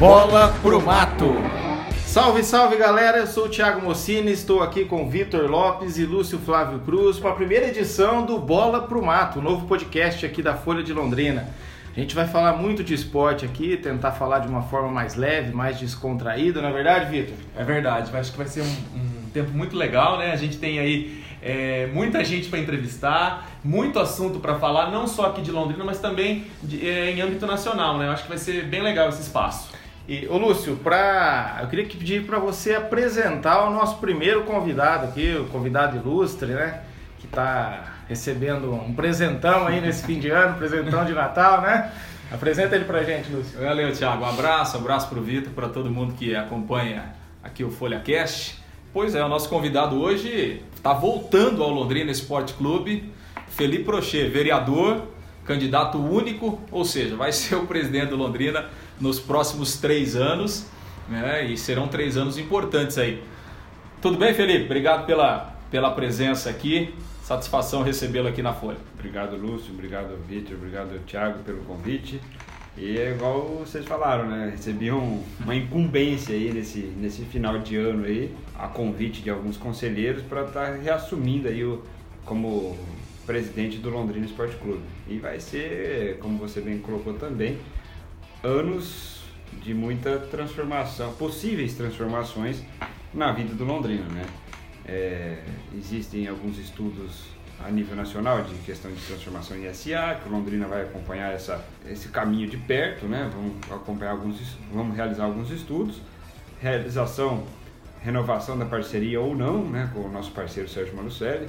Bola pro mato. Salve, salve galera, eu sou o Thiago Mocini, estou aqui com Vitor Lopes e Lúcio Flávio Cruz para a primeira edição do Bola pro Mato, o novo podcast aqui da Folha de Londrina. A gente vai falar muito de esporte aqui, tentar falar de uma forma mais leve, mais descontraída, não é verdade, Vitor? É verdade, acho que vai ser um, um tempo muito legal, né? A gente tem aí é, muita gente para entrevistar, muito assunto para falar, não só aqui de Londrina, mas também de, é, em âmbito nacional, né? Eu acho que vai ser bem legal esse espaço. E, ô Lúcio, pra, eu queria pedir para você apresentar o nosso primeiro convidado aqui, o convidado ilustre, né? Que está recebendo um presentão aí nesse fim de ano, presentão de Natal, né? Apresenta ele pra gente, Lúcio. Valeu, Thiago. Um abraço, um abraço pro Vitor, para todo mundo que acompanha aqui o Folha Cast. Pois é, o nosso convidado hoje está voltando ao Londrina Esporte Clube, Felipe Prochê, vereador, candidato único, ou seja, vai ser o presidente do Londrina nos próximos três anos, né? E serão três anos importantes aí. Tudo bem, Felipe? Obrigado pela, pela presença aqui. Satisfação recebê-lo aqui na Folha. Obrigado, Lúcio. Obrigado, Vitor. Obrigado, Thiago, pelo convite. E é igual vocês falaram, né? Recebi um, uma incumbência aí nesse, nesse final de ano aí, a convite de alguns conselheiros para estar tá reassumindo aí o, como presidente do Londrina Esporte Clube. E vai ser, como você bem colocou também, anos de muita transformação, possíveis transformações na vida do Londrina, né? É, existem alguns estudos a nível nacional de questão de transformação em SA, que o Londrina vai acompanhar essa, esse caminho de perto, né? Vamos acompanhar alguns, vamos realizar alguns estudos, realização, renovação da parceria ou não, né? Com o nosso parceiro Sérgio Malucelli.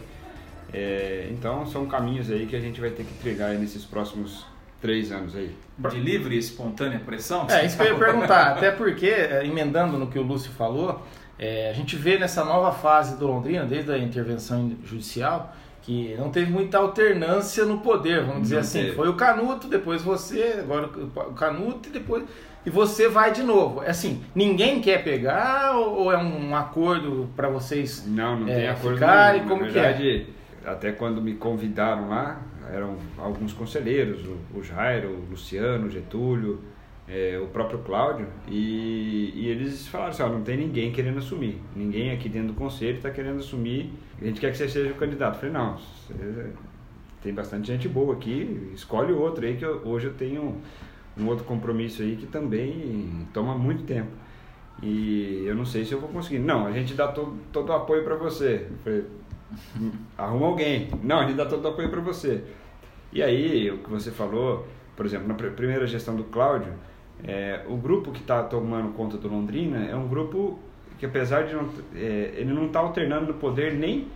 É, então são caminhos aí que a gente vai ter que trilhar nesses próximos três anos aí. De livre e espontânea pressão? É, isso que eu ia perguntar. Até porque, é, emendando no que o Lúcio falou, é, a gente vê nessa nova fase do Londrina, desde a intervenção judicial, que não teve muita alternância no poder, vamos dizer não assim. Teve. Foi o Canuto, depois você, agora o Canuto e depois e você vai de novo. É assim, ninguém quer pegar ou, é um acordo para vocês Não, não é, tem acordo ficarem? Nenhum. Como verdade, que é? Até quando me convidaram lá, eram alguns conselheiros, o, o Jairo, o Luciano, o Getúlio, é, o próprio Cláudio, e, e eles falaram assim, ó, não tem ninguém querendo assumir, ninguém aqui dentro do conselho está querendo assumir, a gente quer que você seja o candidato. Eu falei, não, tem bastante gente boa aqui, escolhe outro aí, que eu, hoje eu tenho um outro compromisso aí que também toma muito tempo. E eu não sei se eu vou conseguir. Não, a gente dá todo, todo o apoio para você. Eu falei, arruma alguém. Não, a gente dá todo o apoio para você. E aí, o que você falou, por exemplo, na primeira gestão do Cláudio, é, o grupo que está tomando conta do Londrina é um grupo que, apesar de não. É, ele não está alternando no poder nem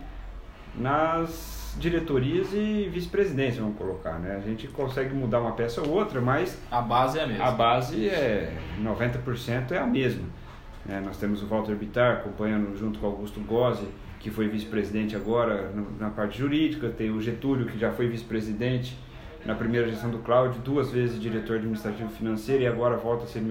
nas diretorias e vice-presidência, vamos colocar. Né? A gente consegue mudar uma peça ou outra, mas. A base é a mesma. A base é. 90% é a mesma. É, nós temos o Walter Bittar acompanhando junto com o Augusto Gozzi, que foi vice-presidente agora na parte jurídica, tem o Getúlio, que já foi vice-presidente na primeira gestão do Cláudio, duas vezes diretor administrativo financeiro e agora volta a ser,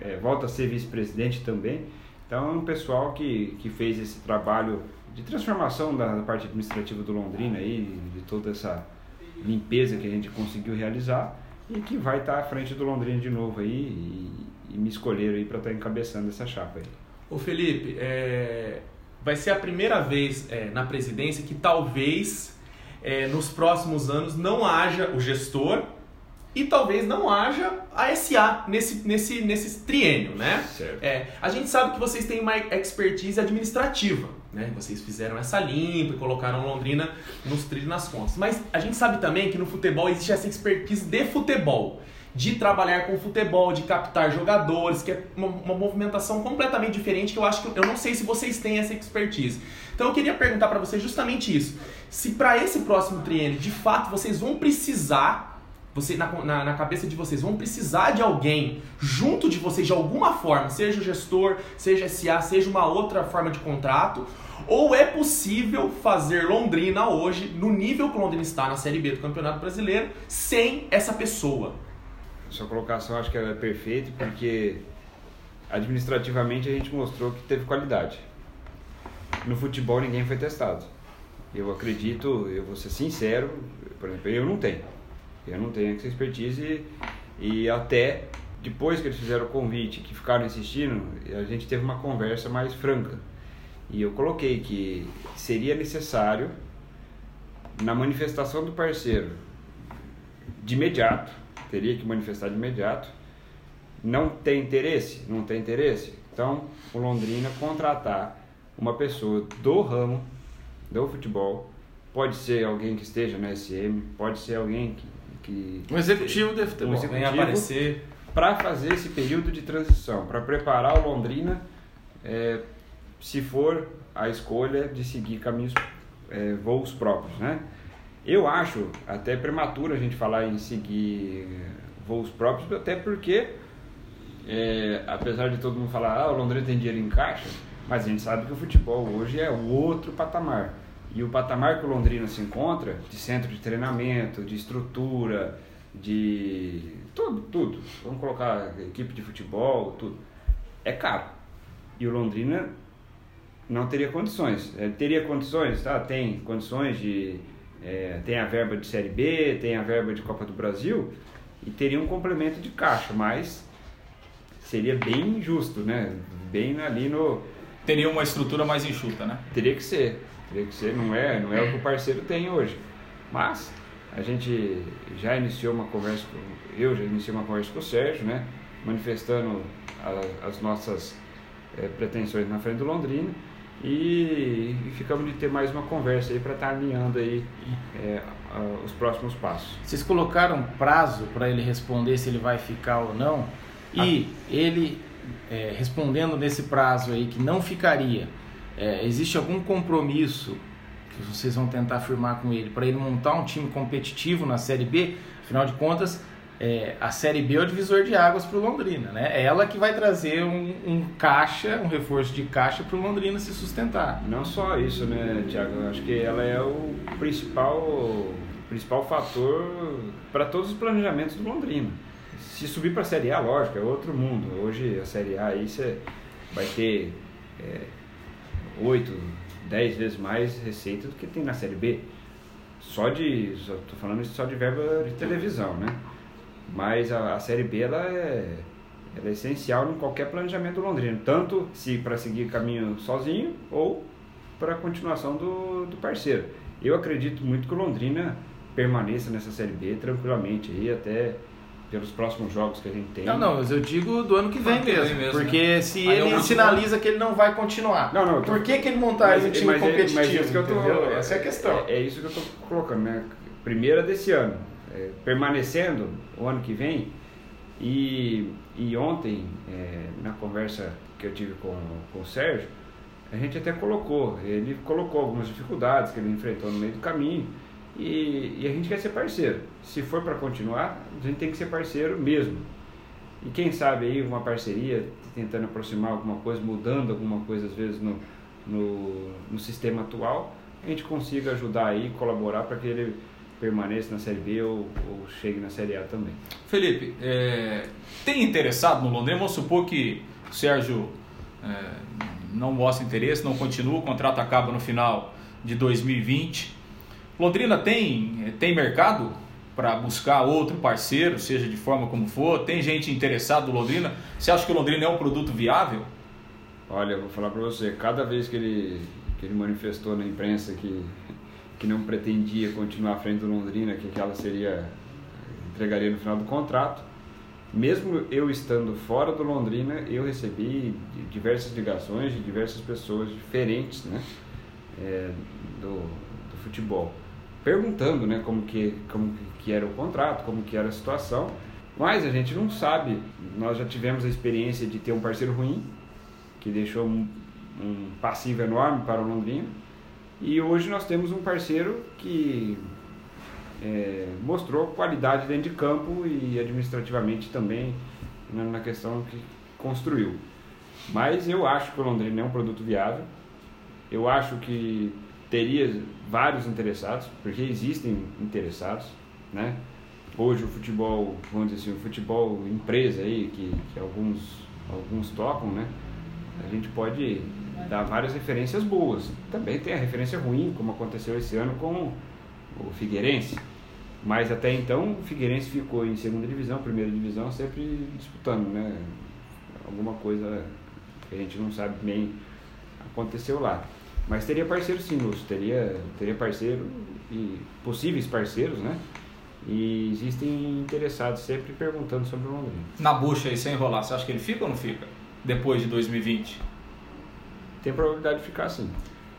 é, volta a ser vice-presidente também. Então é um pessoal que, que fez esse trabalho de transformação da, da, parte administrativa do Londrina aí, de toda essa limpeza que a gente conseguiu realizar e que vai estar à frente do Londrina de novo aí e, e me escolheram aí para estar encabeçando essa chapa aí. Ô Felipe, é, vai ser a primeira vez é, na presidência que talvez é, nos próximos anos não haja o gestor e talvez não haja a SA nesse, nesse, nesse triênio, né? Certo. É, a gente sabe que vocês têm uma expertise administrativa, né? Vocês fizeram essa limpa e colocaram Londrina nos trilhos nas contas. Mas a gente sabe também que no futebol existe essa expertise de futebol de trabalhar com futebol, de captar jogadores, que é uma, uma, movimentação completamente diferente que eu acho que eu não sei se vocês têm essa expertise. Então eu queria perguntar para vocês justamente isso. Se para esse próximo triênio, de fato, vocês vão precisar, você na, na, na, cabeça de vocês, vão precisar de alguém junto de vocês de alguma forma, seja o gestor, seja SA, seja uma outra forma de contrato, ou é possível fazer Londrina hoje, no nível que Londrina está na Série B do Campeonato Brasileiro, sem essa pessoa? Sua colocação acho que ela é perfeita porque administrativamente a gente mostrou que teve qualidade. No futebol ninguém foi testado. Eu acredito, eu vou ser sincero, por exemplo, eu não tenho. Eu não tenho essa expertise e, e até depois que eles fizeram o convite, que ficaram insistindo, a gente teve uma conversa mais franca. E eu coloquei que seria necessário, na manifestação do parceiro, de imediato, teria que manifestar de imediato, não tem interesse? Não tem interesse? Então, o Londrina contratar uma pessoa do ramo do futebol, pode ser alguém que esteja na SM, pode ser alguém que. que um executivo de futebol. Um executivo aparecer. Para fazer esse período de transição, para preparar o Londrina, é, se for a escolha de seguir caminhos, é, voos próprios, né? Eu acho até prematuro a gente falar em seguir voos próprios, até porque, é, apesar de todo mundo falar, ah, o Londrina tem dinheiro em caixa, mas a gente sabe que o futebol hoje é outro patamar. E o patamar que o Londrina se encontra, de centro de treinamento, de estrutura, de tudo, tudo. Vamos colocar equipe de futebol, tudo. É caro. E o Londrina não teria condições. Ele teria condições, tá? Tem condições de. É, tem a verba de Série B, tem a verba de Copa do Brasil e teria um complemento de caixa, mas seria bem injusto, né? Bem ali no. Teria uma estrutura mais enxuta, né? Teria que ser. Teria que ser, não é, não é o que o parceiro tem hoje. Mas a gente já iniciou uma conversa, com, eu já iniciei uma conversa com o Sérgio, né? Manifestando a, as nossas é, pretensões na frente do Londrina e, e, ficamos de ter mais uma conversa aí para estar tá alinhando aí é, a, os próximos passos. Vocês colocaram prazo para ele responder se ele vai ficar ou não e ah. ele é, respondendo nesse prazo aí que não ficaria é, existe algum compromisso que vocês vão tentar firmar com ele para ele montar um time competitivo na Série B? Afinal de contas, é, a Série B é o divisor de águas para o Londrina, né? É ela que vai trazer um, um caixa, um reforço de caixa para o Londrina se sustentar. Não só isso, né, Tiago? Acho que ela é o principal, principal fator para todos os planejamentos do Londrina. Se subir para a Série A, lógico, é outro mundo. Hoje a Série A aí você vai ter é, 8, 10 vezes mais receita do que tem na Série B. Só de. Estou falando isso só de verba de televisão, né? Mas a, a Série B ela é, ela é essencial em qualquer planejamento londrino, tanto se para seguir caminho sozinho ou para a continuação do, do parceiro. Eu acredito muito que o Londrina permaneça nessa Série B tranquilamente aí até pelos próximos jogos que a gente tem. Não, não, mas eu digo do ano que vem, mesmo, vem mesmo, Porque né? se Aí ele sinaliza que ele não vai continuar, não, não, tô... por que, que ele montaria um time mas, competitivo? Mas isso que eu tô, Essa é a questão. É, é isso que eu estou colocando, né? Primeira desse ano, é, permanecendo o ano que vem. E, e ontem, é, na conversa que eu tive com, com o Sérgio, a gente até colocou, ele colocou algumas dificuldades que ele enfrentou no meio do caminho e, e a gente quer ser parceiro. Se for para continuar, a gente tem que ser parceiro mesmo. E quem sabe aí uma parceria, tentando aproximar alguma coisa, mudando alguma coisa às vezes no, no, no sistema atual, a gente consiga ajudar aí, colaborar para que ele permaneça na Série B ou, ou, chegue na Série A também. Felipe, é, tem interessado no Londrina? Vamos supor que o Sérgio é, não mostra interesse, não continua, o contrato acaba no final de 2020. Londrina tem, tem mercado para buscar outro parceiro, seja de forma como for? Tem gente interessada no Londrina? Você acha que o Londrina é um produto viável? Olha, eu vou falar para você, cada vez que ele, que ele manifestou na imprensa que, que não pretendia continuar à frente do Londrina, que aquela seria entregaria no final do contrato, mesmo eu estando fora do Londrina, eu recebi diversas ligações de diversas pessoas diferentes né, é, do, do futebol perguntando né, como, que, como que era o contrato, como que era a situação. Mas a gente não sabe. Nós já tivemos a experiência de ter um parceiro ruim, que deixou um, um passivo enorme para o Londrina. E hoje nós temos um parceiro que é, mostrou qualidade dentro de campo e administrativamente também na questão que construiu. Mas eu acho que o Londrina é um produto viável. Eu acho que teria vários interessados, porque existem interessados, né? Hoje o futebol, vamos dizer assim, o futebol empresa aí, que, que alguns, alguns tocam, né? A gente pode dar várias referências boas. Também tem a referência ruim, como aconteceu esse ano com o Figueirense. Mas até então o Figueirense ficou em segunda divisão, primeira divisão, sempre disputando, né? Alguma coisa que a gente não sabe bem aconteceu lá. Mas teria parceiro sim, Lúcio. Teria, teria parceiro e possíveis parceiros, né? E existem interessados sempre perguntando sobre o Londrina. Na bucha aí, sem enrolar, você acha que ele fica ou não fica? Depois de 2020? Tem probabilidade de ficar sim.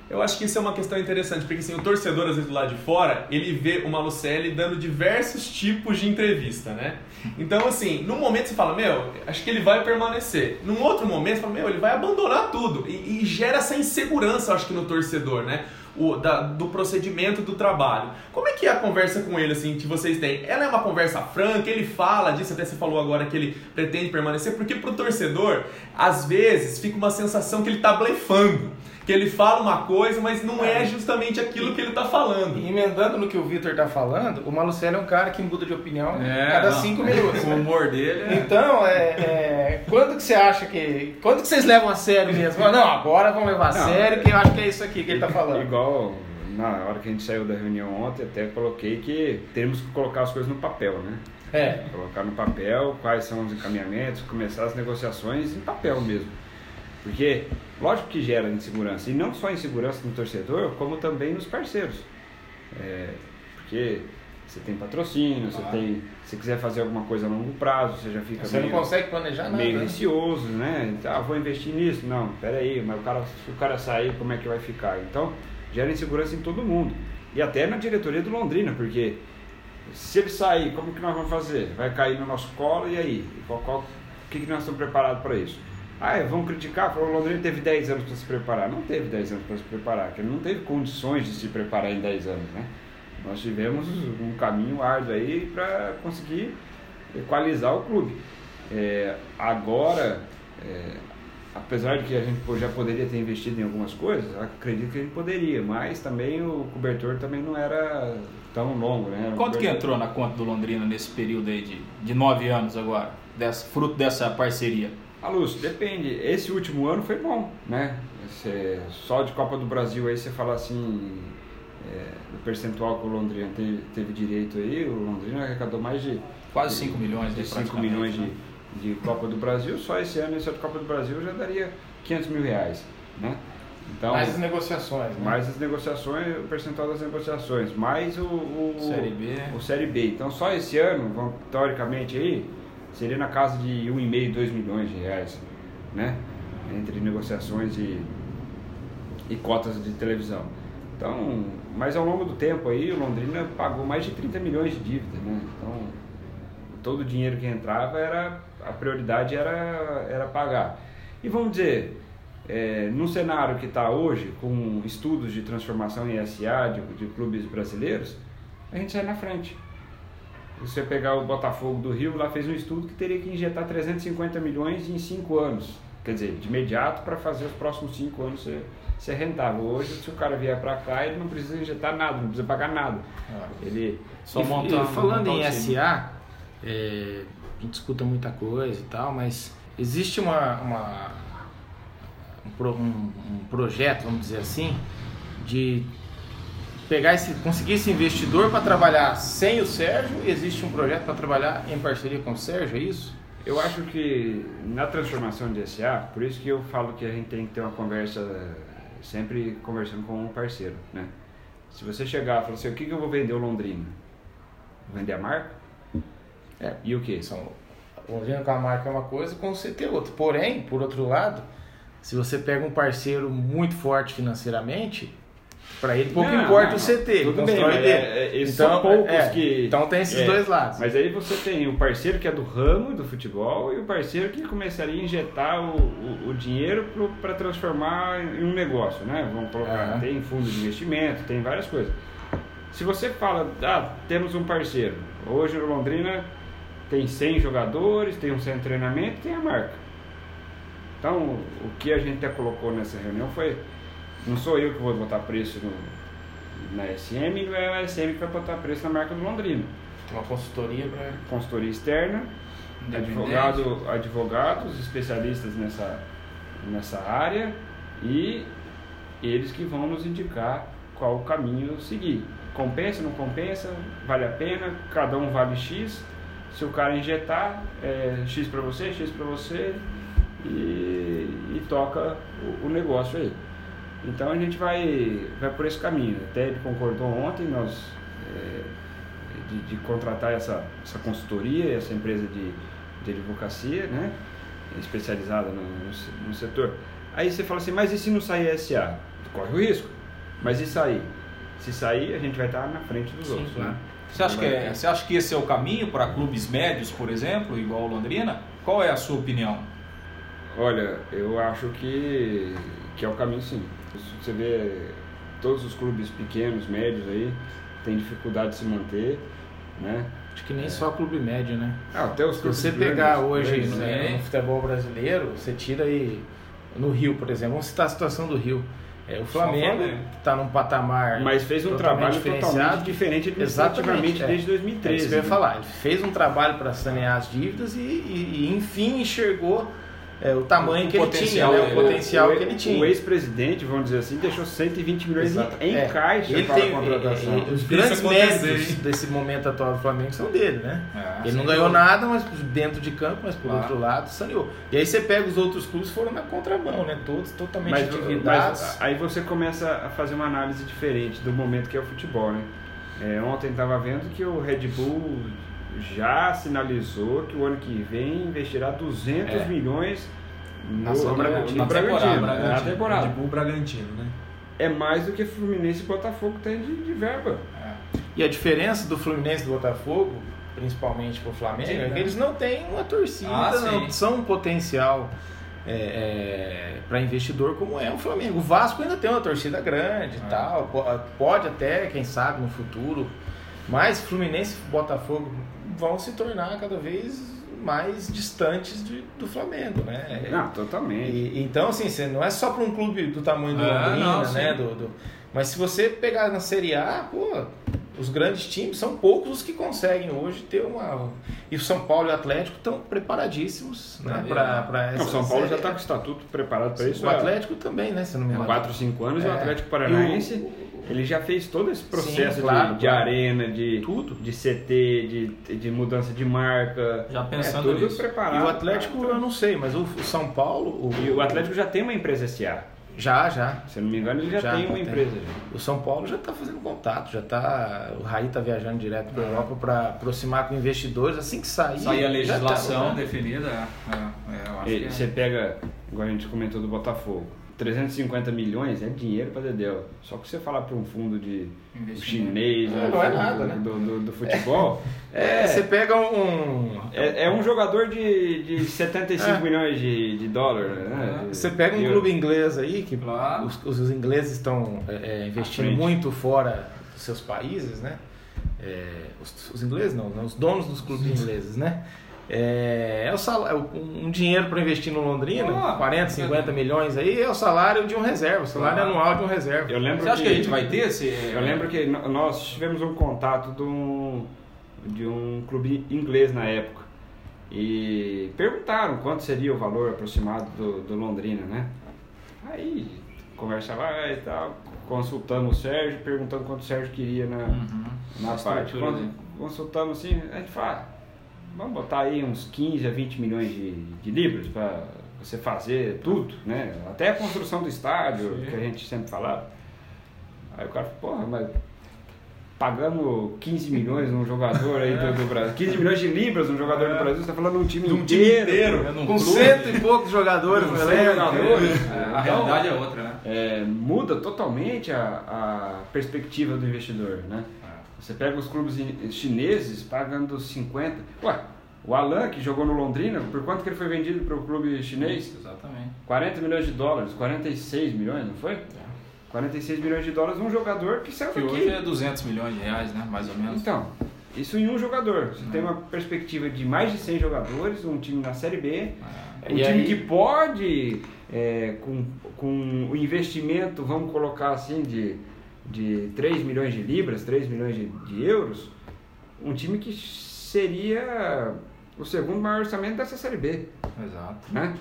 Eu acho que isso é uma questão interessante, porque assim, o torcedor, às vezes, do lado de fora, ele vê o Malucelli dando diversos tipos de entrevista, né? Então, assim, num momento você fala, meu, acho que ele vai permanecer. Num outro momento você fala, meu, ele vai abandonar tudo. E, e gera essa insegurança, acho que, no torcedor, né? O, da, do procedimento do trabalho. Como é que é a conversa com ele, assim, que vocês têm? Ela é uma conversa franca, ele fala disso, até você falou agora que ele pretende permanecer, porque pro torcedor, às vezes, fica uma sensação que ele tá blefando que ele fala uma coisa, mas não é justamente aquilo que ele está falando. E emendando no que o Vitor está falando, o Malucelli é um cara que muda de opinião é, cada não, cinco minutos. O humor dele é... Então, é, é, quando que você acha que... Quando que vocês levam a sério mesmo? Não, agora vamos levar a não, sério, que eu acho que é isso aqui que ele está falando. Igual na hora que a gente saiu da reunião ontem, até coloquei que temos que colocar as coisas no papel, né? É. Colocar no papel quais são os encaminhamentos, começar as negociações em papel mesmo. Porque, lógico que gera insegurança, e não só insegurança no torcedor, como também nos parceiros. É, porque você tem patrocínio, você tem. Se quiser fazer alguma coisa a longo prazo, você já fica você meio, não consegue planejar nada. Meio receoso, né? Ah, vou investir nisso. Não, peraí, mas o cara, se o cara sair, como é que vai ficar? Então, gera insegurança em todo mundo. E até na diretoria do Londrina, porque se ele sair, como que nós vamos fazer? Vai cair no nosso colo e aí? Qual, qual, o que, que nós estamos preparados para isso? Ah, é, vão criticar, o Londrina teve 10 anos para se preparar. Não teve 10 anos para se preparar, porque ele não teve condições de se preparar em 10 anos, né? Nós tivemos um caminho árduo aí para conseguir equalizar o clube. É, agora, é, apesar de que a gente já poderia ter investido em algumas coisas, acredito que a gente poderia, mas também o cobertor também não era tão longo, né? Quanto que entrou na conta do Londrina nesse período aí de, de nove anos agora, dessa, fruto dessa parceria? A ah, Lúcio, depende. Esse último ano foi bom, né? Esse, só de Copa do Brasil aí você fala assim, é, o percentual que o Londrina teve, teve, direito aí, o Londrina arrecadou mais de... Quase 5 milhões de 5 milhões de, né? de Copa do Brasil, só esse ano, esse ano de Copa do Brasil já daria 500 mil reais, né? Então, mais as negociações, né? Mais as negociações, o percentual das negociações, mais o, o, Série B. o Série B. Então só esse ano, vamos, teoricamente aí, seria na casa de 1,5, 2 milhões de reais, né? Entre negociações e, e cotas de televisão. Então, mas ao longo do tempo aí, o Londrina pagou mais de 30 milhões de dívida, né? Então, todo o dinheiro que entrava era a prioridade era era pagar. E vamos dizer, é, no cenário que está hoje, com estudos de transformação em SA de, de clubes brasileiros, a gente sai na frente você pegar o Botafogo do Rio, lá fez um estudo que teria que injetar 350 milhões em 5 anos. Quer dizer, de imediato para fazer os próximos 5 anos ser, ser rentável. Hoje, se o cara vier para cá, ele não precisa injetar nada, não precisa pagar nada. Ah, ele só monta, falando montar em SA, é, a gente escuta muita coisa e tal, mas existe uma, uma um, um, um projeto, vamos dizer assim, de pegar esse, conseguir esse investidor para trabalhar sem o Sérgio? Existe um projeto para trabalhar em parceria com o Sérgio, é isso? Eu acho que na transformação de SA, por isso que eu falo que a gente tem que ter uma conversa, sempre conversando com um parceiro, né? Se você chegar e falar assim, o que, que eu vou vender o Londrina? Vou vender a marca? É. E o que? São, Londrina com a marca é uma coisa, com o CT é outra. Porém, por outro lado, se você pega um parceiro muito forte financeiramente, para ele pouco não, importa não, o CT, tudo bem, mas é, é, então, são poucos é, que. Então tem esses é, dois lados. Mas aí você tem o parceiro que é do ramo do futebol e o parceiro que começaria a injetar o, o, o dinheiro para transformar em um negócio, né? Vamos colocar, uhum. tem fundo de investimento, tem várias coisas. Se você fala, ah, temos um parceiro, hoje o Londrina tem 100 jogadores, tem um centro de treinamento, tem a marca. Então, o que a gente até colocou nessa reunião foi não sou eu que vou botar preço no, na SM, não é a SM que vai botar preço na marca do Londrina. Uma consultoria para. Consultoria externa, advogado, advogados, especialistas nessa, nessa área e eles que vão nos indicar qual o caminho seguir. Compensa, não compensa, vale a pena, cada um vale X. Se o cara injetar, é X para você, X para você e, e toca o, o, negócio aí. Então a gente vai, vai por esse caminho. Até ele concordou ontem, nós é, de, de, contratar essa, essa consultoria, essa empresa de, de advocacia, né? especializada no, no, no setor. Aí você fala assim, mas e se não sair SA? Corre o risco. Mas e sair? Se sair, a gente vai estar na frente dos Sim, outros, né? Você acha, que é, você acha que esse é o caminho para clubes médios, por exemplo, igual o Londrina? Qual é a sua opinião? Olha, eu acho que, que é o caminho sim. Você vê todos os clubes pequenos, médios aí, têm dificuldade de se manter, né? Acho que nem é. só clube médio, né? Ah, até os Se você pegar hoje grandes, né, no futebol brasileiro, você tira aí no Rio, por exemplo, vamos citar a situação do Rio. É, o Flamengo está num patamar. Mas fez um trabalho totalmente diferente administrativamente desde 2013. É isso que eu ia né? falar. Ele fez um trabalho para sanear as dívidas e, e, e enfim, enxergou é, o tamanho o que ele tinha, né? o potencial o, que ele tinha. O ex-presidente, vamos dizer assim, deixou 120 milhões Exato. em, é. caixa ele para tem, a contratação. É, os grandes méritos desse momento atual do Flamengo são dele, né? É, ele não ganhou nada, mas dentro de campo, mas por claro. outro lado, saneou. E aí você pega os outros clubes foram na contramão, né? Todos totalmente mas, endividados. Mas aí você começa a fazer uma análise diferente do momento que é o futebol, né? É, ontem estava vendo que o Red Bull já sinalizou que o ano que vem investirá 200 é. milhões no, no, Bragantino. Na Bragantino, Bragantino, na temporada. Bull Bragantino, né? É mais do que Fluminense e Botafogo tem de, de verba. É. E a diferença do Fluminense e do Botafogo, principalmente para o Flamengo, Sim, é que né? eles não têm uma torcida, ah, não são um potencial é, é, para investidor como é o Flamengo. O Vasco ainda tem uma torcida grande e é. tal, pode até, quem sabe, no futuro. Mas Fluminense e Botafogo vão se tornar cada vez mais distantes de, do Flamengo, né? Não, totalmente. E, então, assim, você não é só para um clube do tamanho do é, Londrina, não, né? Do, do, mas se você pegar na Série A, pô, os grandes times são poucos os que conseguem hoje ter uma. E o São Paulo e o Atlético estão preparadíssimos né, para essa. O São Paulo série. já está com o estatuto preparado para isso. O Atlético também, né? Se não me engano. 4, 5 anos é. e o Atlético Paranaense. Ele já fez todo esse processo Sim, claro, de, de arena, de tudo, de CT, de, de mudança de marca. Já pensando é, tudo nisso. preparado. E o Atlético eu não sei, mas o, o São Paulo. O, e o Atlético já tem uma empresa SA. Já, já. Se eu não me engano, ele já, já tem uma tem. empresa. Já. O São Paulo já está fazendo contato, já está. O Raí está viajando direto para a Europa para aproximar com investidores assim que sair. Sair a legislação tá, definida. É, é, é você pega, igual a gente comentou do Botafogo 350 milhões é dinheiro para Dedéu. Só que você falar para um fundo de chinês, não, não é nada, né? do, do, do futebol, é, é, você pega um é, é, um jogador de, de 75 é. milhões de, de dólares, né? Você pega um clube inglês aí que claro. os, os, ingleses estão é, é, investindo muito fora dos seus países, né? Os, os, ingleses não, não, os donos dos clubes ingleses, né? É, é o salário, é um dinheiro para investir no Londrina, oh, 40, 50 é. milhões aí, é o salário de um reserva, o salário ah. anual de um reserva. Eu lembro Você acha que, que a gente vai ter esse. Eu lembro que nós tivemos um contato de um, de um clube inglês na época. E perguntaram quanto seria o valor aproximado do, do Londrina, né? Aí conversava e tal, consultando o Sérgio, perguntando quanto o Sérgio queria na, uhum. na parte. Quando consultamos assim, a gente fala vamos botar aí uns 15 a 20 milhões de, de libras para você fazer tudo, né? Até a construção do estádio, Sim. que a gente sempre falava. Aí o cara falou, porra, mas pagando 15 milhões num jogador aí do, do, Brasil, 15 milhões de libras num jogador é. do Brasil, você tá falando de um time de um inteiro, time inteiro né? com cento e poucos jogadores, com jogadores. É, a realidade é outra, né? É, muda totalmente a, a perspectiva do investidor, né? Você pega os clubes chineses pagando 50. Ué, o Alan, que jogou no Londrina, por quanto que ele foi vendido para o clube chinês? Isso, exatamente. 40 milhões de dólares, 46 milhões, não foi? É. 46 milhões de dólares um jogador que saiu que daqui. hoje é 200 milhões de reais, né? Mais ou menos. Então, isso em um jogador. Você tem uma perspectiva de mais de 100 jogadores, um time na Série B, é. um e time aí... que pode, é, com, com o investimento, vamos colocar assim, de de 3 milhões de libras, 3 milhões de, de euros, um time que seria o segundo maior orçamento dessa Série B. Exato. Né?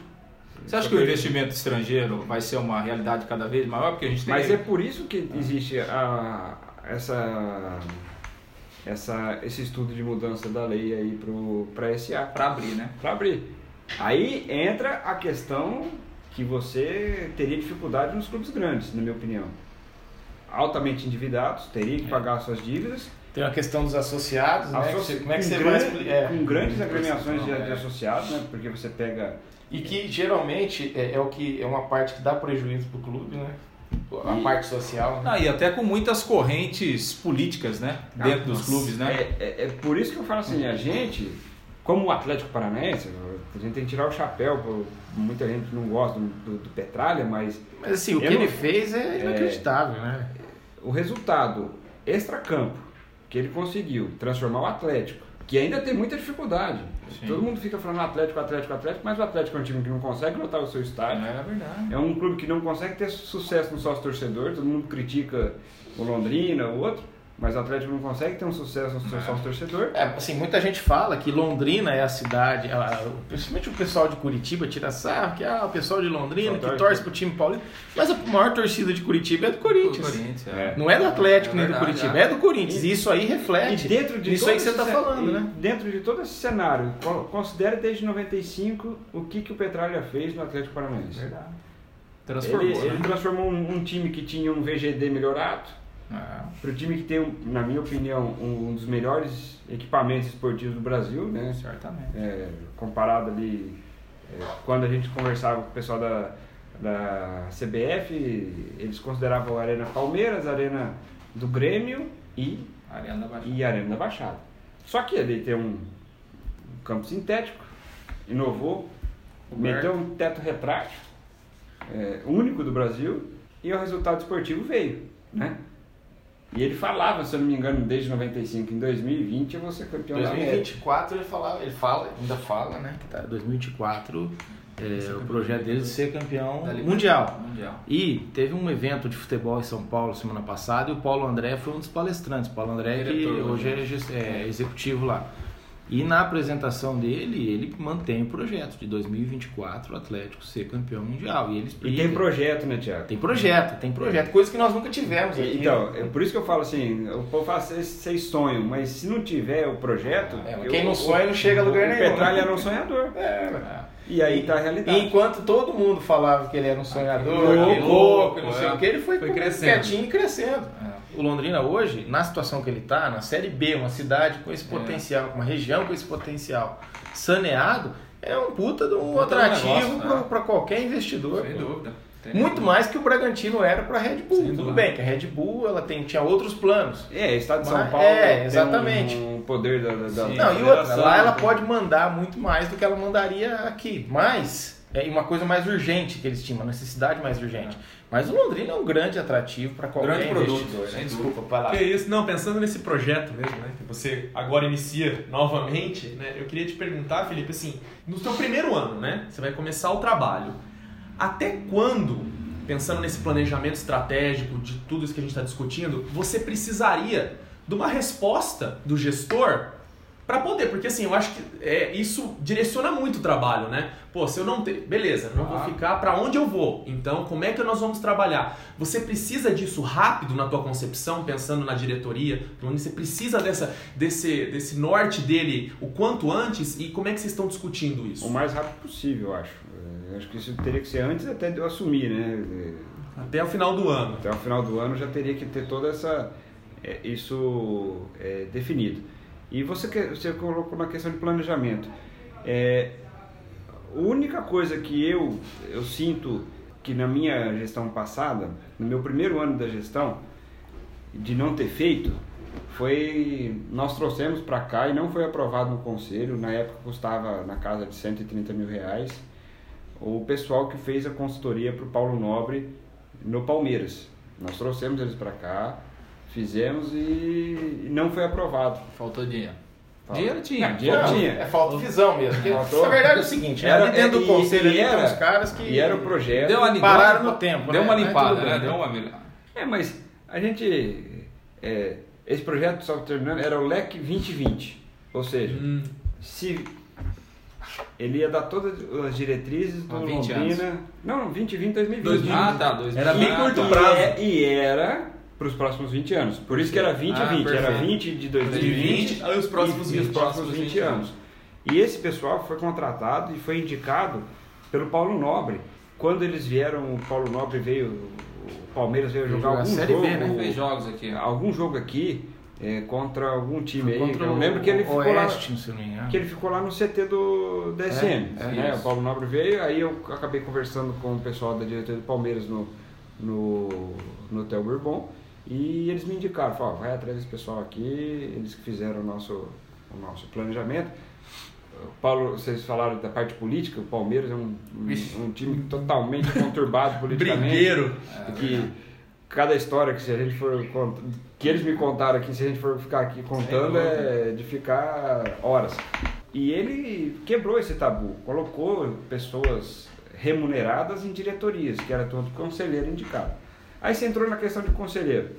Você acha que o investimento estrangeiro vai ser uma realidade cada vez maior? Porque a gente tem... Mas é por isso que existe a, essa, essa, esse estudo de mudança da lei aí para SA. Para abrir, né? Para abrir. Aí entra a questão que você teria dificuldade nos clubes grandes, na minha opinião. Altamente endividados, teria que É. pagar suas dívidas. Tem a questão dos associados, né? Associ- Como é que com você grande- vai é. Com grandes agremiações de, é. de associados, né? Porque você pega E que geralmente é, é o que é uma parte que dá prejuízo pro clube, né? A E- parte social. Né? Ah, e até com muitas correntes políticas, né? Dentro dos nossa. clubes, né? É, é, é por isso que eu falo assim, a gente, como o Atlético Paranaense, a gente tem que tirar o chapéu, por- muita gente não gosta do, do, do Petralha, mas Mas assim, o que ele não- fez é inacreditável, né? O resultado extra-campo que ele conseguiu transformar o Atlético, que ainda tem muita dificuldade. Sim. Todo mundo fica falando Atlético, Atlético, Atlético, mas o Atlético é um time que não consegue lotar o seu estádio. É verdade. É um clube que não consegue ter sucesso no sócio torcedor, todo mundo critica o Londrina, o outro, mas o Atlético não consegue ter um sucesso no seu sócio torcedor. É, assim, muita gente fala que Londrina é a cidade, a- principalmente o pessoal de Curitiba tira sarro, que ah, o pessoal de Londrina Só que torce. torce pro time paulista, mas a maior torcida de Curitiba é do Corinthians. Corinthians, É. Não é do Atlético É nem do Curitiba, é. é do Corinthians. E isso aí reflete E dentro de todo aí que você esse está falando, e né? Dentro de todo esse cenário, co- considere desde 95 o que, que o Petralha fez no Atlético Paranaense. Verdade. Ele, Transformou, ele né? transformou um, um time que tinha um VGD melhorado É. para o time que tem, na minha opinião, um, dos melhores equipamentos esportivos do Brasil, né? Certamente. É, comparado ali, é, quando a gente conversava com o pessoal da, da CBF, eles consideravam a Arena Palmeiras, a Arena do Grêmio e Arena da Baixada. e Arena da Baixada. Só que ele tem um, um campo sintético, inovou, meteu um teto retrátil, é, único do Brasil, e o resultado esportivo veio, né? E ele falava, se eu não me engano, desde 95, em 2020 eu vou ser campeão da América. 2024 ele falava, ele fala, ainda fala, né? Que tá 2024 é, o projeto dele de ser campeão mundial. Mundial. E teve um evento de futebol em São Paulo semana passada e o Paulo André foi um dos palestrantes. Paulo André que hoje é, né? é executivo lá. E na apresentação dele, ele mantém o projeto de 2024 o Atlético ser campeão mundial. E ele E explica. tem projeto, né, Tiago? Tem projeto, tem projeto, coisa que nós nunca tivemos aqui. Então, é por isso que eu falo assim, o povo fala, vocês vocês sonham, mas se não tiver o projeto... É, eu- quem não sonha não chega a lugar o nenhum. Petralha era um sonhador. É, E aí tá a realidade. E enquanto todo mundo falava que ele era um sonhador, Louco, louco, não é. sei o que, ele foi, Foi crescendo. quietinho e crescendo. É. O Londrina hoje, na situação que ele está, na Série B, uma cidade com esse É. potencial, uma região com esse potencial saneado, é um puta de um Puta atrativo negócio, para né? qualquer investidor. Sem pô. dúvida. Tem Muito dúvida. mais que o Bragantino era para a Red Bull. Sem Tudo dúvida. bem que a Red Bull ela tem, tinha outros planos. É, Estado de São Paulo é, exatamente. um poder da, da, da Sim. Não, e outra, lá ela né? pode mandar muito mais do que ela mandaria aqui. Mas, é uma coisa mais urgente que eles tinham, uma necessidade mais urgente. Mas o Londrina é um grande atrativo para qualquer Grande produto, investidor. né? Desculpa, lá. Que isso, não, pensando nesse projeto mesmo, né, que você agora inicia novamente, né, eu queria te perguntar, Felipe, assim, no seu primeiro ano, né, você vai começar o trabalho, até quando, pensando nesse planejamento estratégico de tudo isso que a gente está discutindo, você precisaria de uma resposta do gestor para poder, porque assim, eu acho que é, isso direciona muito o trabalho, né? Pô, se eu não ter, beleza, não vou Claro. ficar para onde eu vou. Então, como é que nós vamos trabalhar? Você precisa disso rápido na tua concepção, pensando na diretoria, onde você precisa dessa desse desse norte dele o quanto antes e como é que vocês estão discutindo isso? O mais rápido possível, eu acho. É, Acho que isso teria que ser antes até de eu assumir, né? Até o final do ano. Até o final do ano já teria que ter toda essa é, isso é, definido. E você você colocou na questão de planejamento. É, a única coisa que eu eu sinto que na minha gestão passada, no meu primeiro ano da gestão, de não ter feito, foi nós trouxemos para cá e não foi aprovado no conselho. Na época custava na casa de 130 mil reais. O pessoal que fez a consultoria para o Paulo Nobre no Palmeiras. Nós trouxemos eles para cá, fizemos e não foi aprovado. Faltou dinheiro. Falta. Dinheiro tinha. Não, dinheiro Não, tinha. É falta de visão mesmo. Porque. Na verdade é o seguinte, né? Era- dentro do conselho e era- uns caras que... E era o projeto. Deu uma Pararam deu- no tempo, Deu né? uma limpada, né? bem, Deu né? uma... É, mas a gente. é, esse projeto, só terminando, era o LEC 2020. Ou seja, Hum, se ele ia dar todas as diretrizes do Há 20 Londrina. Não, 2020, 2020. 2020. Ah, tá. Dois Era bem ah, curto tá. prazo. É- e era para os próximos 20 anos. Por isso que era 20 Ah, a 20. Era perfeito. 20 de 2020 2020 e os próximos e, e os 20. próximos 20 anos. E esse pessoal foi contratado e foi indicado pelo Paulo Nobre. Quando eles vieram, o Paulo Nobre veio, o Palmeiras veio jogar algum Série jogo, B, né? Fez jogos aqui. algum jogo aqui é, contra algum time aí. Eu lembro que ele ficou lá Oeste, engano. que ele ficou lá no CT do DSM. É, é né? isso. O Paulo Nobre veio, aí eu acabei conversando com o pessoal da diretoria do Palmeiras no, no, no Hotel Bourbon e eles me indicaram, falaram, vai atrás desse pessoal aqui, eles que fizeram o nosso, o nosso planejamento. Paulo, vocês falaram da parte política, o Palmeiras é um, um, um time totalmente conturbado politicamente. Brigueiro. que cada história que se a gente for que eles me contaram aqui, se a gente for ficar aqui contando, é de ficar horas. E ele quebrou esse tabu, colocou pessoas remuneradas em diretorias, que era todo conselheiro indicado. Aí você entrou na questão de conselheiro.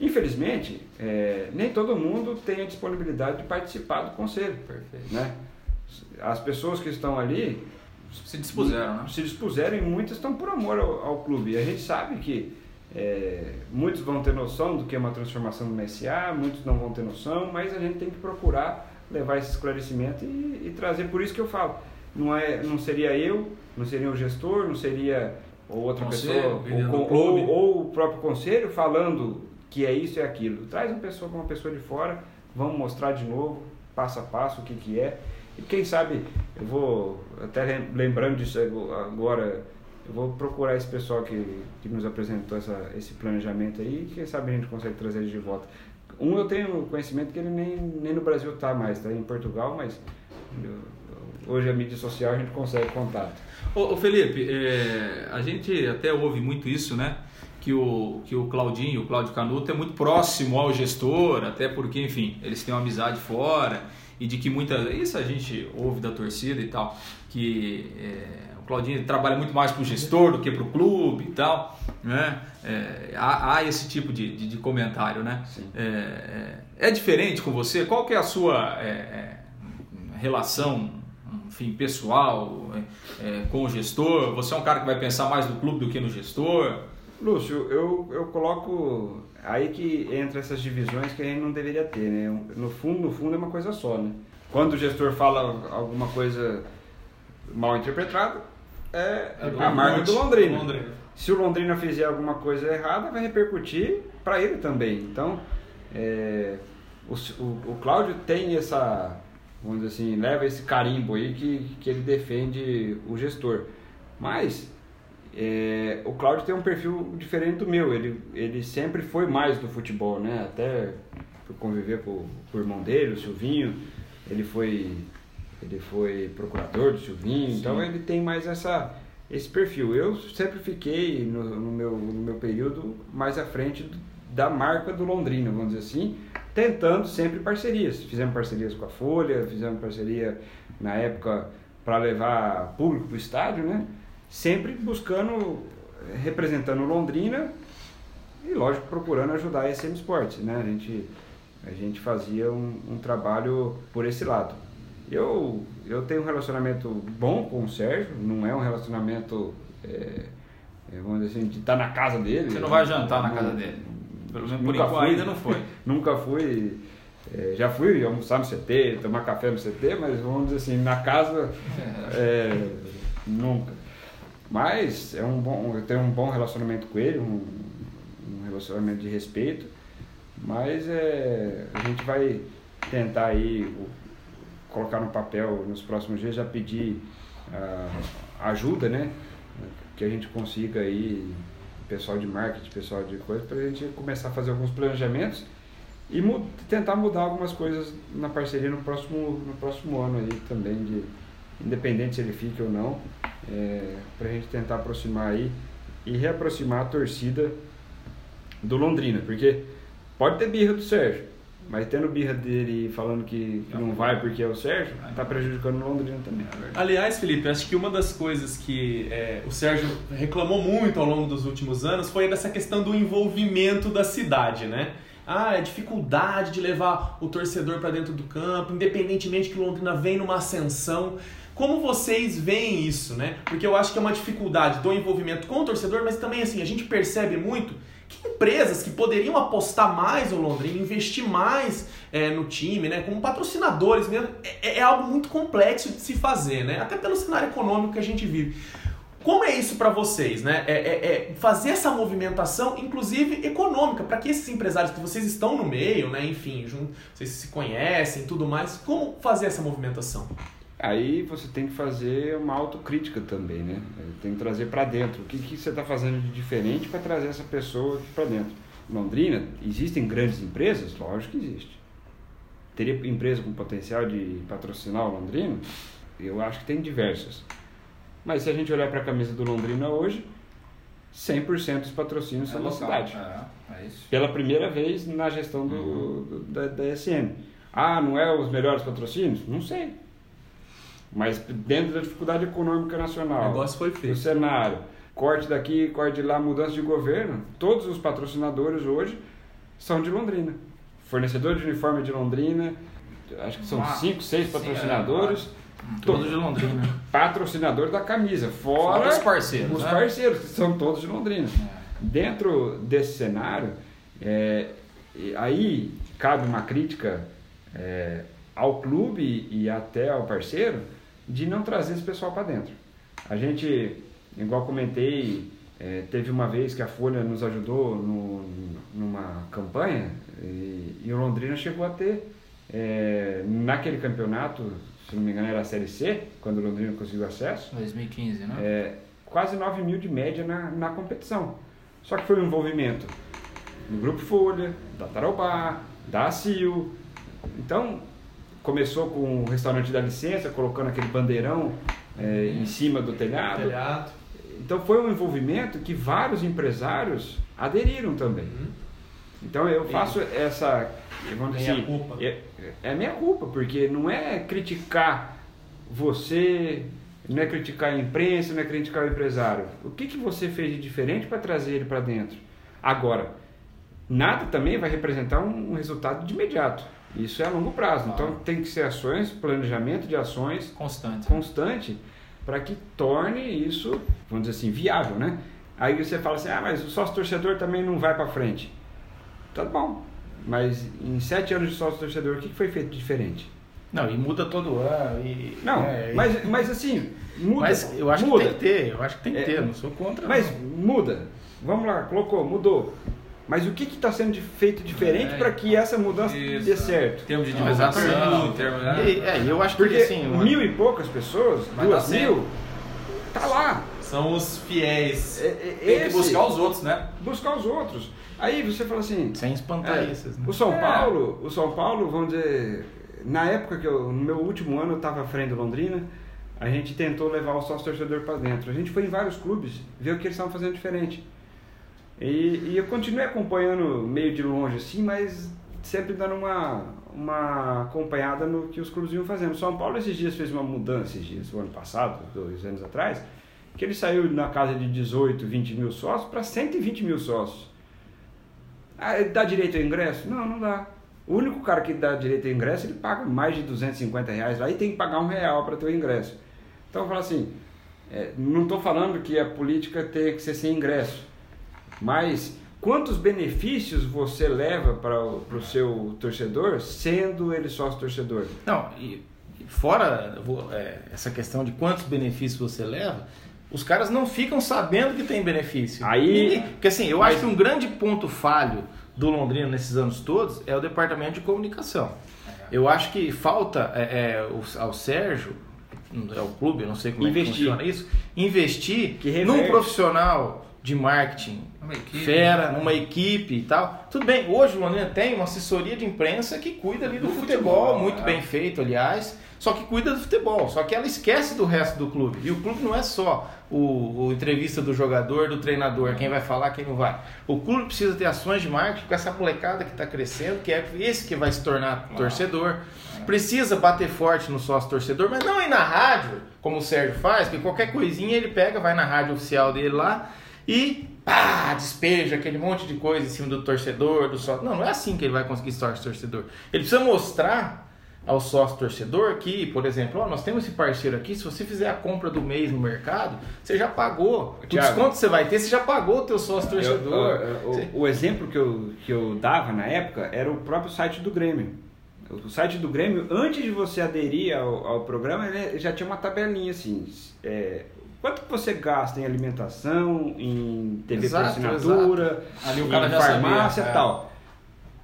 Infelizmente, é, nem todo mundo tem a disponibilidade de participar do conselho. Perfeito. Né? As pessoas que estão ali Se dispuseram, né? se dispuseram e muitas estão por amor ao, ao clube. E a gente sabe que é, muitos vão ter noção do que é uma transformação no MSA, muitos não vão ter noção, mas a gente tem que procurar levar esse esclarecimento e, e trazer. Por isso que eu falo, não, é, não seria eu, não seria o gestor, não seria ou outra Conselho, pessoa, ou, ou- ou o próprio conselho falando que é isso e aquilo. Traz uma pessoa com uma pessoa de fora, vamos mostrar de novo, passo a passo, o que, que é. E quem sabe, eu vou, até lem- lembrando disso agora, eu vou procurar esse pessoal que, que nos apresentou essa, esse planejamento aí, quem sabe a gente consegue trazer ele de volta. Um eu tenho conhecimento que ele nem, nem no Brasil está mais, está em Portugal, mas eu- hoje a mídia social a gente consegue contato. Ô, ô, Felipe, é, a gente até ouve muito isso, né? Que o, que o Claudinho, o Cláudio Canuto, é muito próximo ao gestor, até porque, enfim, eles têm uma amizade fora e de que muita. Isso a gente ouve da torcida e tal, que é, o Claudinho trabalha muito mais para o gestor do que para o clube e tal, né? É, há, há esse tipo de, de, de comentário, né? É, é, é diferente com você? Qual que é a sua é, é, relação, enfim, pessoal é, é, com o gestor? Você é um cara que vai pensar mais no clube do que no gestor? Lúcio, eu, eu coloco aí que entra essas divisões que a gente não deveria ter, né? No fundo, no fundo é uma coisa só, né? Quando o gestor fala alguma coisa mal interpretada, é, É a marca do Londrina. Londrina. Londrina. Se o Londrina fizer alguma coisa errada, vai repercutir para ele também. Então, é, o, o, o Cláudio tem essa, vamos dizer assim, leva esse carimbo aí que, que ele defende o gestor. Mas é, o Cláudio tem um perfil diferente do meu. Ele, ele sempre foi mais do futebol, né? Até por conviver com, com o irmão dele, o Silvinho. Ele foi, ele foi procurador do Silvinho, então ele tem mais essa, esse perfil. Eu sempre fiquei no, no meu, no meu período mais à frente da marca do Londrina, vamos dizer assim, tentando sempre parcerias. Fizemos parcerias com a Folha, fizemos parceria na época para levar público para o estádio, né? Sempre buscando, eh, representando Londrina e, lógico, procurando ajudar a SM Sports, né? A gente, a gente fazia um, um trabalho por esse lado. Eu, eu tenho um relacionamento bom com o Sérgio, não é um relacionamento, é, vamos dizer assim, de estar na casa dele. Você não vai jantar na casa dele? Pelo menos por enquanto ainda não foi. Nunca fui. é, já fui almoçar no CT, tomar café no CT, mas vamos dizer assim, na casa, é, nunca. Mas é um bom, eu tenho um bom relacionamento com ele, um, um relacionamento de respeito, mas é, a gente vai tentar aí colocar no papel nos próximos dias, já pedir ah, ajuda, né? Que a gente consiga aí, pessoal de marketing, pessoal de coisa, para a gente começar a fazer alguns planejamentos e mu- tentar mudar algumas coisas na parceria no próximo, no próximo ano aí também, de, independente se ele fique ou não, para a gente tentar aproximar aí e reaproximar a torcida do Londrina, porque pode ter birra do Sérgio, mas tendo birra dele falando que, não vai porque é o Sérgio, tá prejudicando o Londrina também. Aliás, Felipe, acho que uma das coisas que é, o Sérgio reclamou muito ao longo dos últimos anos foi dessa questão do envolvimento da cidade, né? ah, é dificuldade de levar o torcedor para dentro do campo, independentemente que o Londrina vem numa ascensão. Como vocês veem isso, né? Porque eu acho que é uma dificuldade do envolvimento com o torcedor, mas também assim, a gente percebe muito que empresas que poderiam apostar mais no Londrina, investir mais é, no time, né, como patrocinadores mesmo, é, é, algo muito complexo de se fazer, né, até pelo cenário econômico que a gente vive. Como é isso para vocês, né? É, é, é, fazer essa movimentação, inclusive econômica, para que esses empresários que vocês estão no meio, né? Enfim, junto, vocês se conhecem, tudo mais, como fazer essa movimentação? Aí você tem que fazer uma autocrítica também, né? Tem que trazer para dentro. O que, que você está fazendo de diferente para trazer essa pessoa para dentro? Londrina, existem grandes empresas? Lógico que existe. Teria empresa com potencial de patrocinar o Londrina? Eu acho que tem diversas. Mas se a gente olhar para a camisa do Londrina hoje, 100% dos patrocínios é são local. da cidade. É, é Pela primeira vez na gestão do, uhum. do, da, da SM. Ah, não é os melhores patrocínios? Não sei mas dentro da dificuldade econômica nacional, o negócio foi feito. o cenário, corte daqui, corte de lá, mudança de governo, todos os patrocinadores hoje são de Londrina. Fornecedor de uniforme de Londrina, acho que são ah, cinco, seis patrocinadores. Sim, é, todos de Londrina. Patrocinador da camisa, fora, fora os parceiros. Os né? parceiros, que são todos de Londrina. É. Dentro desse cenário, é, aí cabe uma crítica é, ao clube e até ao parceiro de não trazer esse pessoal para dentro. A gente, igual comentei, é, teve uma vez que a Folha nos ajudou no, numa campanha e, e, o Londrina chegou a ter, é, naquele campeonato, se não me engano era a Série C, quando o Londrina conseguiu acesso. 2015, né? É, quase 9 mil de média na, na competição. Só que foi um envolvimento no Grupo Folha, da Tarobá, da ACIL. Então, começou com o restaurante da licença, colocando aquele bandeirão é, em cima do telhado. telhado. Então foi um envolvimento que vários empresários aderiram também. Uhum. Então eu faço essa. Vamos dizer assim, culpa. É, é minha culpa, porque não é criticar você, não é criticar a imprensa, não é criticar o empresário. O que, que você fez de diferente para trazer ele para dentro? Agora, nada também vai representar um resultado de imediato. Isso é a longo prazo. Então tem que ser ações, planejamento de ações constante, constante para que torne isso, vamos dizer assim, viável, né? Aí você fala assim, ah, mas o sócio torcedor também não vai para frente. Tá bom, mas em sete anos de sócio torcedor, o que foi feito diferente? Não, e muda todo ano. E, não, é, mas, mas assim, muda. Mas eu acho muda. que tem que ter, eu acho que tem que é, ter, não sou contra. Mas não. muda. Vamos lá, colocou, mudou. Mas o que está sendo feito diferente é, para que essa mudança isso, dê certo? Em termos de divulgação, em termos de... É, eu acho Porque que assim... mil e poucas pessoas, duas mil, tá lá. São os fiéis. É, é, Tem esse, que buscar os outros, né? Buscar os outros. Aí você fala assim... Sem espantar é, esses, né? O São é. Paulo, o São Paulo, vamos dizer... Na época que eu, no meu último ano, eu estava à frente do Londrina, a gente tentou levar o sócio torcedor para dentro. A gente foi em vários clubes, ver o que eles estavam fazendo diferente. E, e eu continuei acompanhando meio de longe assim, mas sempre dando uma, uma acompanhada no que os clubes iam fazendo. São Paulo esses dias fez uma mudança, esses dias, o ano passado, dois anos atrás, que ele saiu na casa de 18, 20 mil sócios para 120 mil sócios. Ah, dá direito ao ingresso? Não, não dá. O único cara que dá direito ao ingresso, ele paga mais de 250 reais lá e tem que pagar um real para ter o ingresso. Então eu falo assim, é, não estou falando que a política tem que ser sem ingresso. Mas quantos benefícios você leva para o seu torcedor sendo ele sócio torcedor? Não, e fora é, essa questão de quantos benefícios você leva, os caras não ficam sabendo que tem benefício. Aí, Ninguém, porque assim, eu mas... acho que um grande ponto falho do Londrina nesses anos todos é o departamento de comunicação. Eu acho que falta é, é, ao Sérgio, é o clube, não sei como investir. é que funciona isso, investir num profissional de marketing equipe, fera, né? numa equipe e tal. Tudo bem, hoje o Londrina tem uma assessoria de imprensa que cuida ali do, do futebol, futebol, muito é. bem feito, aliás, só que cuida do futebol, só que ela esquece do resto do clube. E o clube não é só o, o entrevista do jogador, do treinador, quem vai falar, quem não vai. O clube precisa ter ações de marketing com essa molecada que está crescendo, que é esse que vai se tornar torcedor. Precisa bater forte no sócio torcedor, mas não ir na rádio, como o Sérgio faz, que qualquer coisinha ele pega, vai na rádio oficial dele lá e pá, despeja aquele monte de coisa em cima do torcedor, do sócio. Não, não é assim que ele vai conseguir sócio torcedor. Ele precisa mostrar ao sócio torcedor que, por exemplo, ó, nós temos esse parceiro aqui, se você fizer a compra do mês no mercado, você já pagou. O Thiago, desconto que você vai ter, você já pagou o teu sócio Eu- torcedor. eu- Você- o, o exemplo que eu, que eu dava na época era o próprio site do Grêmio. O site do Grêmio, antes de você aderir ao, ao programa, ele já tinha uma tabelinha assim. é, quanto que você gasta em alimentação, em TV Exato, por assinatura, Ali o em cara já farmácia e é. tal.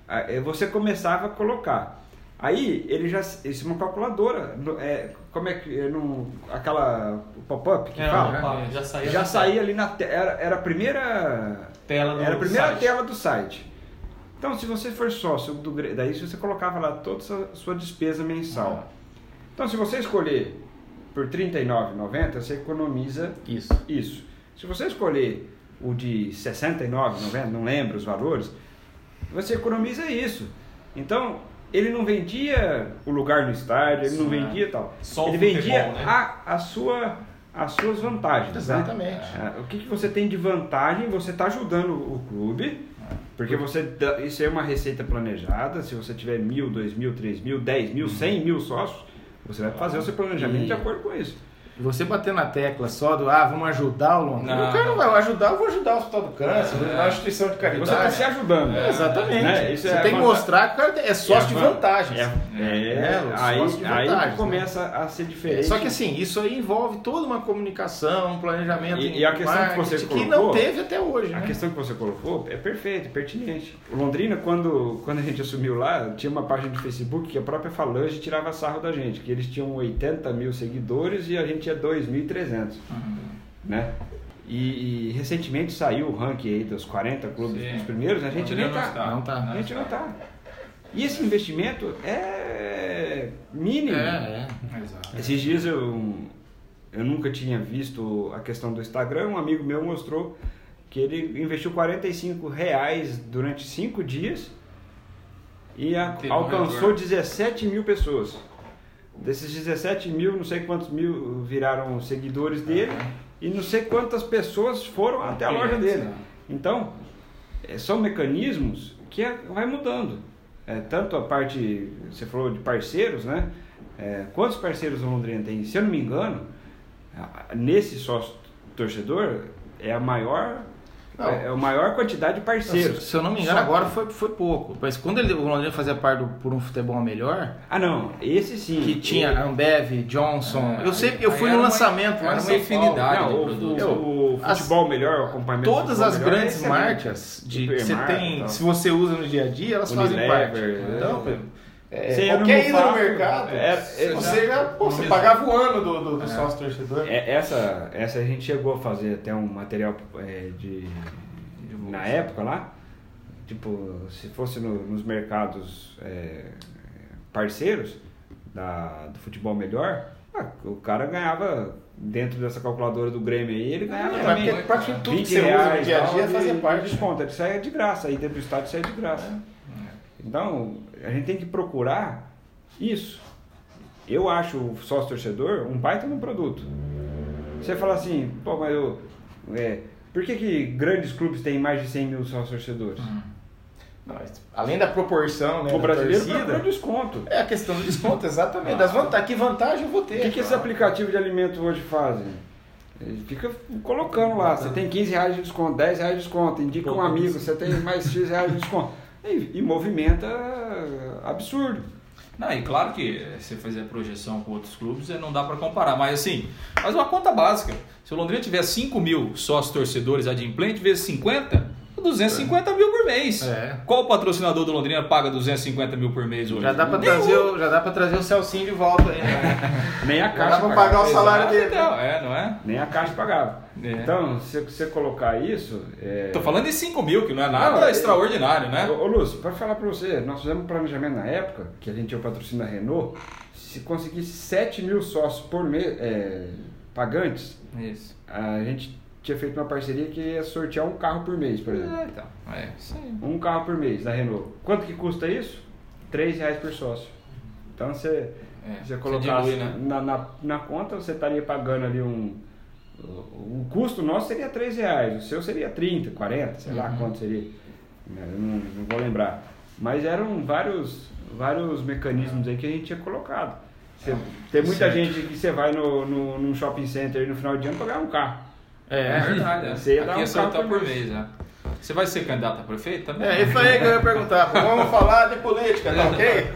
Aí você começava a colocar. Aí ele já. Isso é uma calculadora. É, como é que. é no- aquela pop-up que É, fala? opa, já saía já saía ali na te- era, era a primeira tela do era a primeira site. tela do site. Então, se você for sócio do daí você colocava lá toda a sua- sua despesa mensal. Então, se você escolher por R$ 39,90, você economiza Isso. isso. Se você escolher o de R$ 69,90, não lembro os valores, você economiza isso. Então, ele não vendia o lugar no estádio, ele não Sim. vendia tal. Só o ele futebol, vendia né? a, a sua, as suas vantagens. né? Exatamente. É, O que, que você tem de vantagem? Você está ajudando o clube, porque você isso é uma receita planejada. Se você tiver mil, dois mil, três mil, dez mil, cem mil sócios, você vai fazer o seu planejamento E- de acordo com isso. E Você bater na tecla só do, ah, vamos ajudar o Londrina. Não. O cara não vai ajudar, eu vou ajudar o Hospital do Câncer, vou ajudar a instituição de caridade. Você está se ajudando. É, exatamente. Né? Você é tem que mostrar que o cara é sócio de É, vantagens. É, é, É, aí, sócio de aí vantagens, que começa a ser diferente. Só que assim, isso aí envolve toda uma comunicação, um planejamento. E- e a questão que você marketing que colocou- não teve até hoje. A né? questão que você colocou é perfeita, é pertinente. O Londrina, quando, quando a gente assumiu lá, tinha uma página de Facebook que a própria Falange tirava sarro da gente, que eles tinham 80 mil seguidores e a gente tinha 2.300, né? E, e recentemente saiu o ranking aí dos 40 clubes Sim. dos primeiros, a gente nem tá. não tá. A gente não tá. E esse investimento é mínimo. É, é. Exato. Esses dias eu, eu nunca tinha visto a questão do Instagram, um amigo meu mostrou que ele investiu 45 reais durante 5 dias e a- alcançou retorno. 17 mil pessoas. Desses 17 mil, não sei quantos mil viraram seguidores dele e não sei quantas pessoas foram até a loja dele. né? Então, é, são mecanismos que é- vai mudando. É, tanto a parte, você falou de parceiros, né? É, quantos parceiros o Londrina tem? Se eu não me engano, nesse sócio torcedor é a maior, Não. é a maior quantidade de Se, parceiros. se eu não me engano, Só- agora foi, foi pouco. Mas quando ele, o Londrina fazia parte do Por um Futebol Melhor, Ah, não, esse sim. que tinha Ambev, Johnson. É, eu sei eu fui no uma- lançamento era em uma infinidade. Não, de o, o, o As- futebol melhor, o acompanhamento Todas futebol as melhor é grandes marcas de, que você tem, tal. se você usa no dia a dia, elas fazem parte. é. Então, é, qualquer no ida no mercado, é, é, você, já, pô, você pagava o ano do, do, do sócio torcedor. É, essa, essa a gente chegou a fazer até um material é, de. Na época lá, tipo, se fosse no- nos mercados é, parceiros da, do futebol melhor, ah, o cara ganhava dentro dessa calculadora do Grêmio aí, ele ganhava É, também. porque praticamente tudo que 20 você usa no dia a dia de- fazia de parte. desconto. Isso aí é de graça, aí dentro do estádio isso aí é de graça. Então, a gente tem que procurar isso. Eu acho o sócio torcedor um baita no produto. Você fala assim, pô, mas eu. É, por que, que grandes clubes têm mais de 100 mil sócios torcedores? Não, mas além da proporção, né, o brasileiro torcida, desconto. é a questão do desconto, exatamente. Das vantagens, que vantagem eu vou ter? O que, que esses aplicativos de alimento hoje fazem? Ele fica colocando lá, você tem 15 reais de desconto, 10 reais de desconto, indica um amigo, isso. você tem mais X reais de desconto. E, e movimenta absurdo. Não, e claro que se fazer a projeção com outros clubes, eh, não dá para comparar. Mas assim, faz uma conta básica. Se o Londrina tiver 5 mil sócios torcedores adimplentes, vezes 50, 250 mil por mês. É. Qual patrocinador do Londrina paga 250 mil por mês hoje? Já dá, pra Nenhum. trazer o, já dá pra trazer o Celcinho de volta aí, né? Nem a Já caixa dá pra pagava. pagar o salário Exato, dele. então, é, não é? Nem a caixa pagava. É. Então, se você colocar isso. É... Tô falando de 5 mil, que não é nada Não, é- extraordinário, né? Ô, ô Lúcio, para falar para você, nós fizemos um planejamento na época, que a gente tinha o patrocínio da Renault, se conseguisse 7 mil sócios por mês, é, pagantes, Isso. a gente tinha feito uma parceria que ia sortear um carro por mês, por exemplo. É, então. É, isso aí. Um carro por mês da Renault. Quanto que custa isso? 3 reais por sócio. Então você, É, você você colocasse dilui, né? na, na, na conta, você estaria pagando ali um, o, custo nosso seria 3 reais, o seu seria 30, 40, sei lá Uhum. quanto seria. Eu não, não vou lembrar. Mas eram vários, vários mecanismos aí que a gente tinha colocado. Você- tem muita Certo. gente que você vai no, no, num shopping center no final de ano pra ganhar um carro. É É, verdade. é. Você ia dar Aqui um é carro por por mês, né? Você vai ser candidato a prefeito também? é isso aí que eu ia perguntar. Vamos falar de política, tá ok?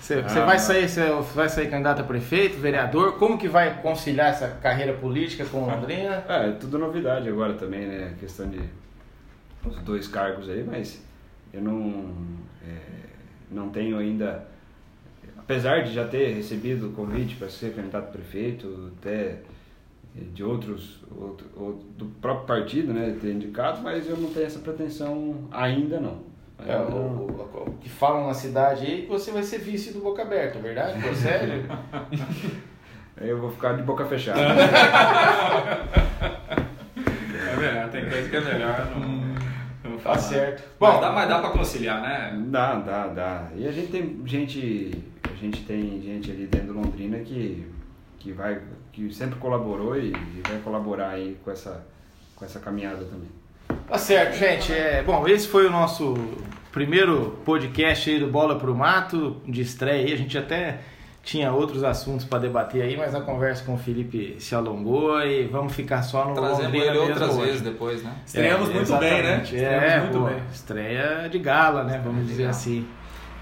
Você, você Ah, vai sair, você vai sair candidato a prefeito, vereador? Como que vai conciliar essa carreira política com Londrina? É, é tudo novidade agora também, né? A questão de os dois cargos aí, mas eu não, é, não tenho ainda, apesar de já ter recebido o convite para ser candidato a prefeito, até de outros, outro, outro- do próprio partido, né, ter indicado, mas eu não tenho essa pretensão ainda não. É, o, o- o que falam na cidade aí que você vai ser vice do Boca Aberta, é verdade? Pô, sério? Eu vou ficar de boca fechada. É verdade, tem coisa que é melhor não, não Tá certo. Mas Bom, dá, mas dá pra conciliar, né? Dá, dá, dá. E a gente tem gente, a gente tem gente ali dentro do Londrina que, que vai, que sempre colaborou e, e vai colaborar aí com essa, com essa caminhada também. Tá certo, gente. É, bom, esse foi o nosso primeiro podcast aí do Bola pro Mato, de estreia aí. A gente até tinha outros assuntos para debater aí, mas a conversa com o Felipe se alongou e vamos ficar só no Trazemos Londrina ele outras hoje. vezes depois, né? Estreamos É, muito bem, né? Estreamos É, muito pô, bem. estreia de gala, né? Vamos dizer gala. assim.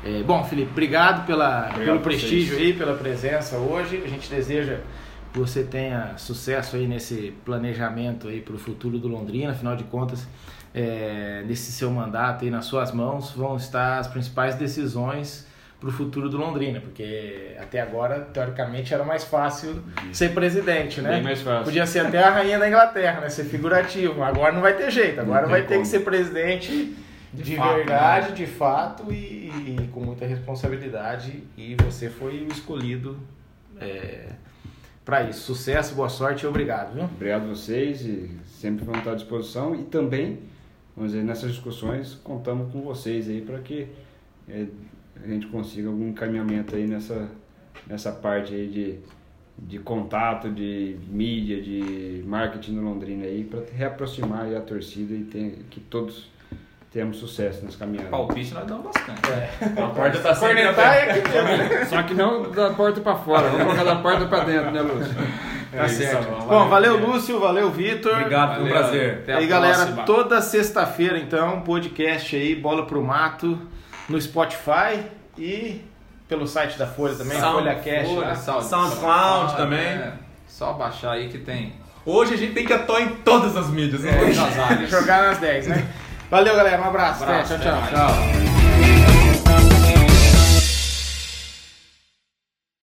É, bom, Felipe, obrigado pela, Obrigado pelo a vocês. prestígio aí, pela presença hoje. A gente deseja que você tenha sucesso aí nesse planejamento aí para o futuro do Londrina. Afinal de contas, é, nesse seu mandato aí nas suas mãos vão estar as principais decisões para o futuro do Londrina, porque até agora, teoricamente, era mais fácil ser presidente, né? Bem mais fácil. Podia ser até a rainha da Inglaterra, né? Ser figurativo. Agora não vai ter jeito. Agora vai ter como. que ser presidente de, De fato, verdade, de fato e, e com muita responsabilidade. E você foi o escolhido para isso. Sucesso, boa sorte e obrigado, viu? Obrigado a vocês e sempre vamos estar à disposição e também, vamos dizer, nessas discussões contamos com vocês aí para que eh, a gente consiga algum encaminhamento aí nessa, nessa parte aí de, de contato, de mídia, de marketing no Londrina aí, para reaproximar aí a torcida e ter, que todos tenhamos sucesso nessa caminhada. Palpite nós damos bastante. A porta tá sempre aberta. é né? Só que não da porta para fora, vamos colocar da porta para dentro, né, Lúcio? Tá isso, certo. valeu, Bom, valeu. Lúcio, valeu, Vitor. Obrigado, foi um prazer. Até E galera, próxima. toda sexta-feira, então, podcast aí, Bola pro Mato, no Spotify e pelo site da Folha também, Sound Folha Cash. Folha, lá. Sound- SoundCloud também. é. Só baixar aí que tem Hoje a gente tem que atuar em todas as mídias. né? todas as áreas. Jogar nas 10, né? Valeu, galera. Um abraço. Abraço, Até, tchau, tchau. tchau.